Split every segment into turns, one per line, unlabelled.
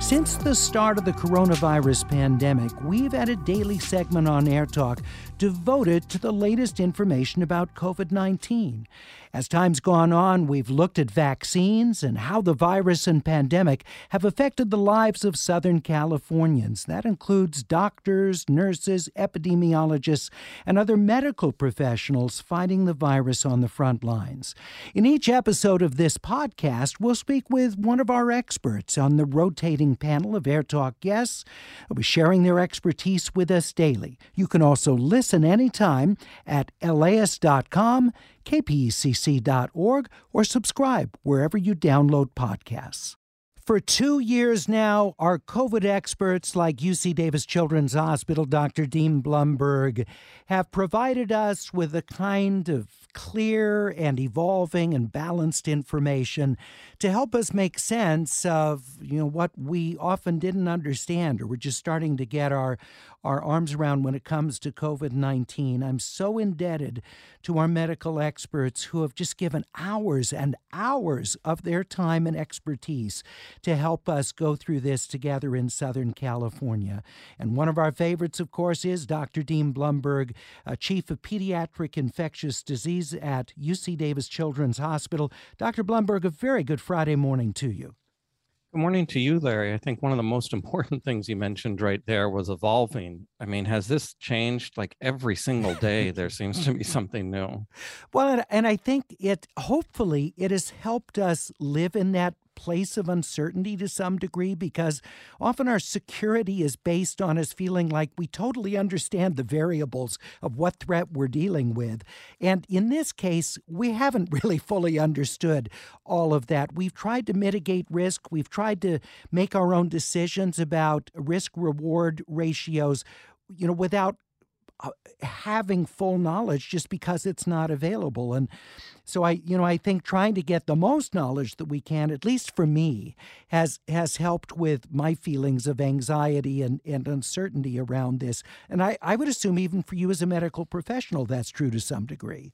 Since the start of the coronavirus pandemic, we've had a daily segment on Air Talk devoted to the latest information about COVID 19. As time's gone on, we've looked at vaccines and how the virus and pandemic have affected the lives of Southern Californians. That includes doctors, nurses, epidemiologists, and other medical professionals fighting the virus on the front lines. In each episode of this podcast, we'll speak with one of our experts on the rotating panel of Air Talk guests sharing their expertise with us daily. You can also listen anytime at laist.com kpcc.org, or subscribe wherever you download podcasts. For two years now, our COVID experts like UC Davis Children's Hospital, Dr. Dean Blumberg, have provided us with a kind of clear and evolving and balanced information to help us make sense of you know what we often didn't understand or we're just starting to get our our arms around when it comes to COVID-19. I'm so indebted to our medical experts who have just given hours and hours of their time and expertise to help us go through this together in Southern California. And one of our favorites, of course, is Dr. Dean Blumberg, Chief of Pediatric Infectious Disease at UC Davis Children's Hospital. Dr. Blumberg, a very good Friday morning to you.
Good morning to you, Larry. I think one of the most important things you mentioned right there was evolving. I mean, has this changed like every single day? there seems to be something new.
Well, and I think it hopefully it has helped us live in that place of uncertainty to some degree because often our security is based on us feeling like we totally understand the variables of what threat we're dealing with. And in this case, we haven't really fully understood all of that. We've tried to mitigate risk, we've tried to make our own decisions about risk reward ratios you know without Uh, having full knowledge just because it's not available. And so i you know i think trying to get the most knowledge that we can at least for me has has helped with my feelings of anxiety and, and uncertainty around this. And I, I would assume even for you as a medical professional that's true to some degree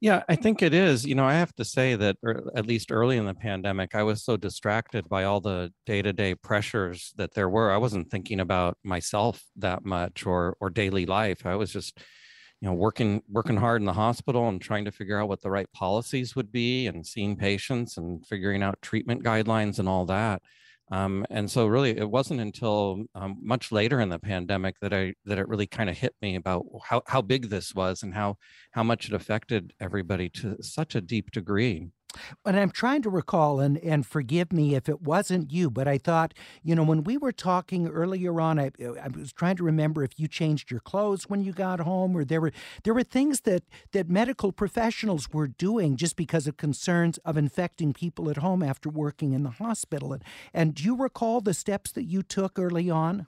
yeah, I think it is. You know, I have to say that, er, at least early in the pandemic, I was so distracted by all the day-to-day pressures that there were. I wasn't thinking about myself that much or or daily life. I was just, you know, working working hard in the hospital and trying to figure out what the right policies would be, and seeing patients and figuring out treatment guidelines and all that. Um, and so really it wasn't until um, much later in the pandemic that I that it really kind of hit me about how, how big this was and how how much it affected everybody to such a deep degree.
And I'm trying to recall, and, and forgive me if it wasn't you, but I thought, you know, when we were talking earlier on, I, uh, I was trying to remember if you changed your clothes when you got home, or there were there were things that that medical professionals were doing just because of concerns of infecting people at home after working in the hospital. And, and do you recall the steps that you took early on?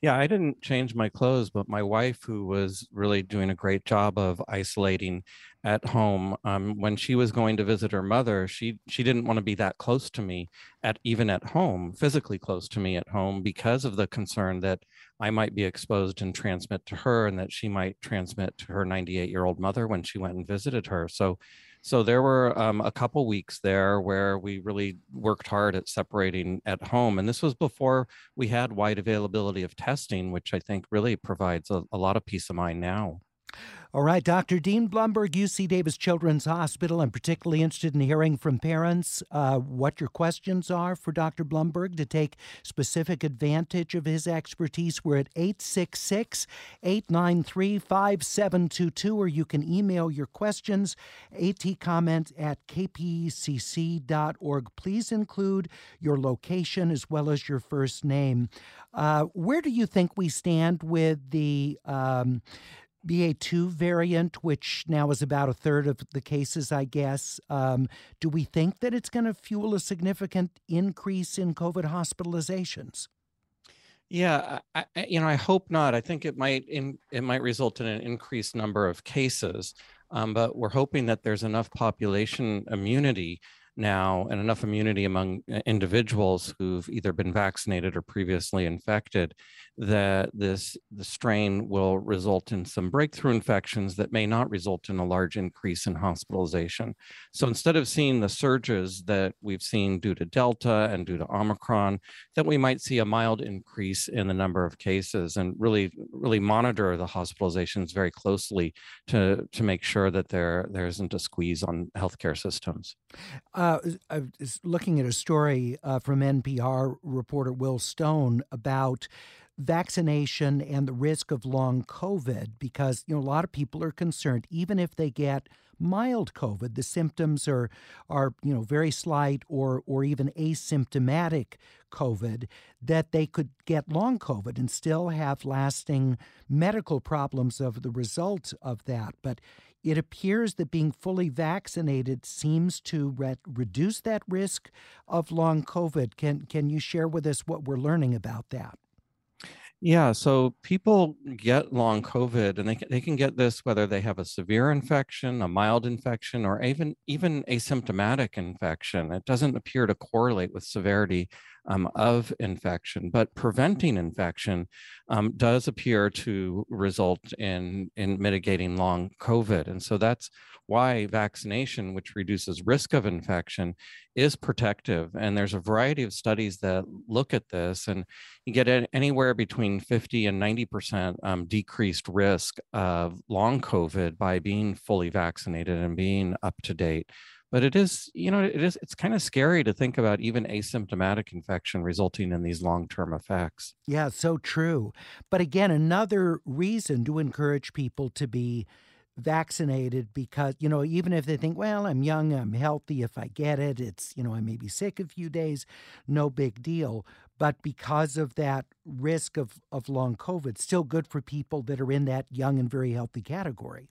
Yeah, I didn't change my clothes, but my wife, who was really doing a great job of isolating at home, um, when she was going to visit her mother, she she didn't want to be that close to me at even at home, physically close to me at home, because of the concern that I might be exposed and transmit to her, and that she might transmit to her 98 year old mother when she went and visited her. So so there were um, a couple weeks there where we really worked hard at separating at home. And this was before we had wide availability of testing, which I think really provides a, a lot of peace of mind now.
All right, Dr. Dean Blumberg, UC Davis Children's Hospital. I'm particularly interested in hearing from parents uh, what your questions are for Dr. Blumberg to take specific advantage of his expertise. We're at 866 893 5722, or you can email your questions, atcomment at kpcc.org. Please include your location as well as your first name. Uh, where do you think we stand with the um, BA2 variant, which now is about a third of the cases, I guess. Um, do we think that it's going to fuel a significant increase in COVID hospitalizations?
Yeah, I, you know, I hope not. I think it might in, it might result in an increased number of cases, um, but we're hoping that there's enough population immunity now and enough immunity among uh, individuals who've either been vaccinated or previously infected that this the strain will result in some breakthrough infections that may not result in a large increase in hospitalization. So instead of seeing the surges that we've seen due to Delta and due to Omicron, that we might see a mild increase in the number of cases and really really monitor the hospitalizations very closely to to make sure that there there isn't a squeeze on healthcare systems.
Uh, I was looking at a story uh, from NPR reporter Will Stone about vaccination and the risk of long COVID because you know a lot of people are concerned even if they get mild COVID the symptoms are are you know very slight or or even asymptomatic COVID that they could get long COVID and still have lasting medical problems of the result of that but it appears that being fully vaccinated seems to re- reduce that risk of long COVID. Can can you share with us what we're learning about that?
Yeah, so people get long COVID, and they can, they can get this whether they have a severe infection, a mild infection, or even even asymptomatic infection. It doesn't appear to correlate with severity um, of infection, but preventing infection um, does appear to result in in mitigating long COVID, and so that's why vaccination, which reduces risk of infection, is protective. And there's a variety of studies that look at this, and you get anywhere between 50 and 90% um, decreased risk of long COVID by being fully vaccinated and being up to date. But it is, you know, it is, it's kind of scary to think about even asymptomatic infection resulting in these long term effects.
Yeah, so true. But again, another reason to encourage people to be vaccinated because, you know, even if they think, well, I'm young, I'm healthy, if I get it, it's, you know, I may be sick a few days, no big deal. But because of that risk of, of long COVID, still good for people that are in that young and very healthy category.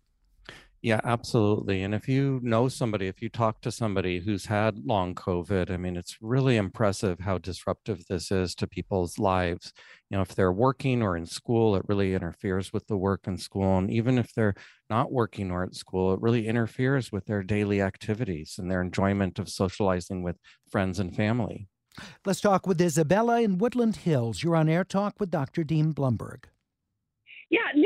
Yeah, absolutely. And if you know somebody, if you talk to somebody who's had long COVID, I mean, it's really impressive how disruptive this is to people's lives. You know, if they're working or in school, it really interferes with the work and school. And even if they're not working or at school, it really interferes with their daily activities and their enjoyment of socializing with friends and family.
Let's talk with Isabella in Woodland Hills. You're on Air Talk with Dr. Dean Blumberg.
Yeah, now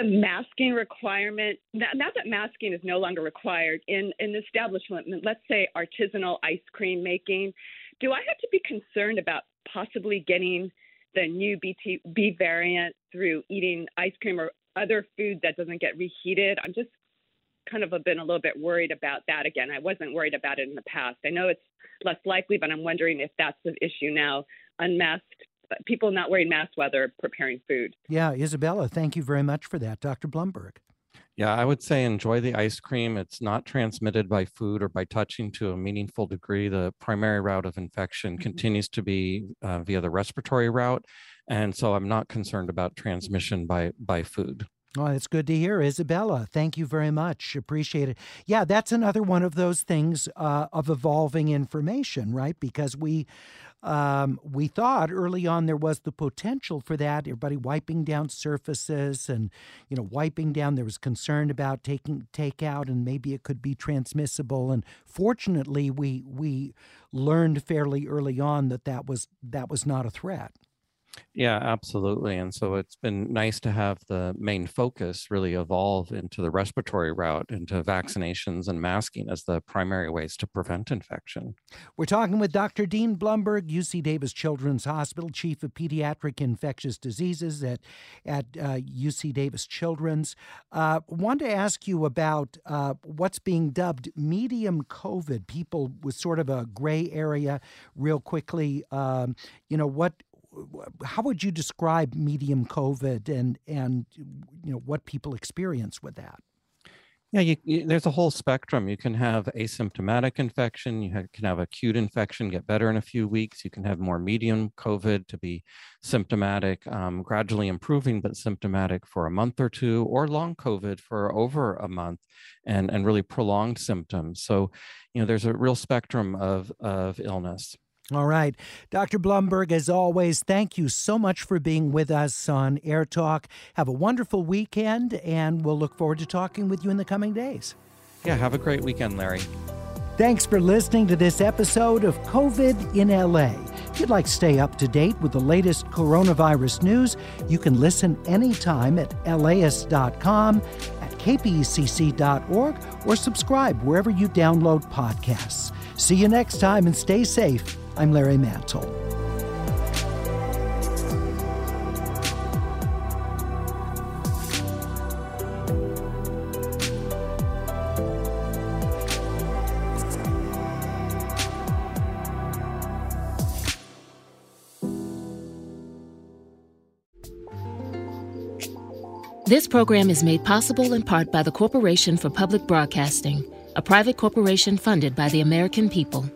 the masking requirement now that masking is no longer required in an establishment let's say artisanal ice cream making do i have to be concerned about possibly getting the new BT, b variant through eating ice cream or other food that doesn't get reheated? I'm just kind of been a little bit worried about that again. I wasn't worried about it in the past. I know it's less likely but i'm wondering if that's an issue now. Unmasked people not wearing masks while they're preparing food.
Yeah, Isabella, thank you very much for that, Dr. Blumberg.
Yeah, I would say enjoy the ice cream. It's not transmitted by food or by touching to a meaningful degree. The primary route of infection mm-hmm. continues to be uh, via the respiratory route. And so I'm not concerned about transmission by, by food.
Well, it's good to hear, Isabella. Thank you very much. Appreciate it. Yeah, that's another one of those things uh, of evolving information, right? Because we um, we thought early on there was the potential for that. Everybody wiping down surfaces and you know wiping down. There was concern about taking takeout and maybe it could be transmissible. And fortunately, we we learned fairly early on that that was that was not a threat.
Yeah, absolutely. And so it's been nice to have the main focus really evolve into the respiratory route, into vaccinations and masking as the primary ways to prevent infection.
We're talking with Dr. Dean Blumberg, UC Davis Children's Hospital, Chief of Pediatric Infectious Diseases at, at uh, UC Davis Children's. Uh, wanted to ask you about uh, what's being dubbed medium COVID. People with sort of a gray area, real quickly. Um, you know, what how would you describe medium COVID and and you know what people experience with that?
Yeah, you, you, there's a whole spectrum. You can have asymptomatic infection. You can have acute infection, get better in a few weeks. You can have more medium COVID to be symptomatic, um, gradually improving, but symptomatic for a month or two, or long COVID for over a month and, and really prolonged symptoms. So, you know, there's a real spectrum of, of illness.
All right. Dr. Blumberg, as always, thank you so much for being with us on Air Talk. Have a wonderful weekend, and we'll look forward to talking with you in the coming days.
Yeah, have a great weekend, Larry.
Thanks for listening to this episode of COVID in LA. If you'd like to stay up to date with the latest coronavirus news, you can listen anytime at laist.com, at kpcc.org, or subscribe wherever you download podcasts. See you next time and stay safe. I'm Larry Mantle.
This program is made possible in part by the Corporation for Public Broadcasting, a private corporation funded by the American people.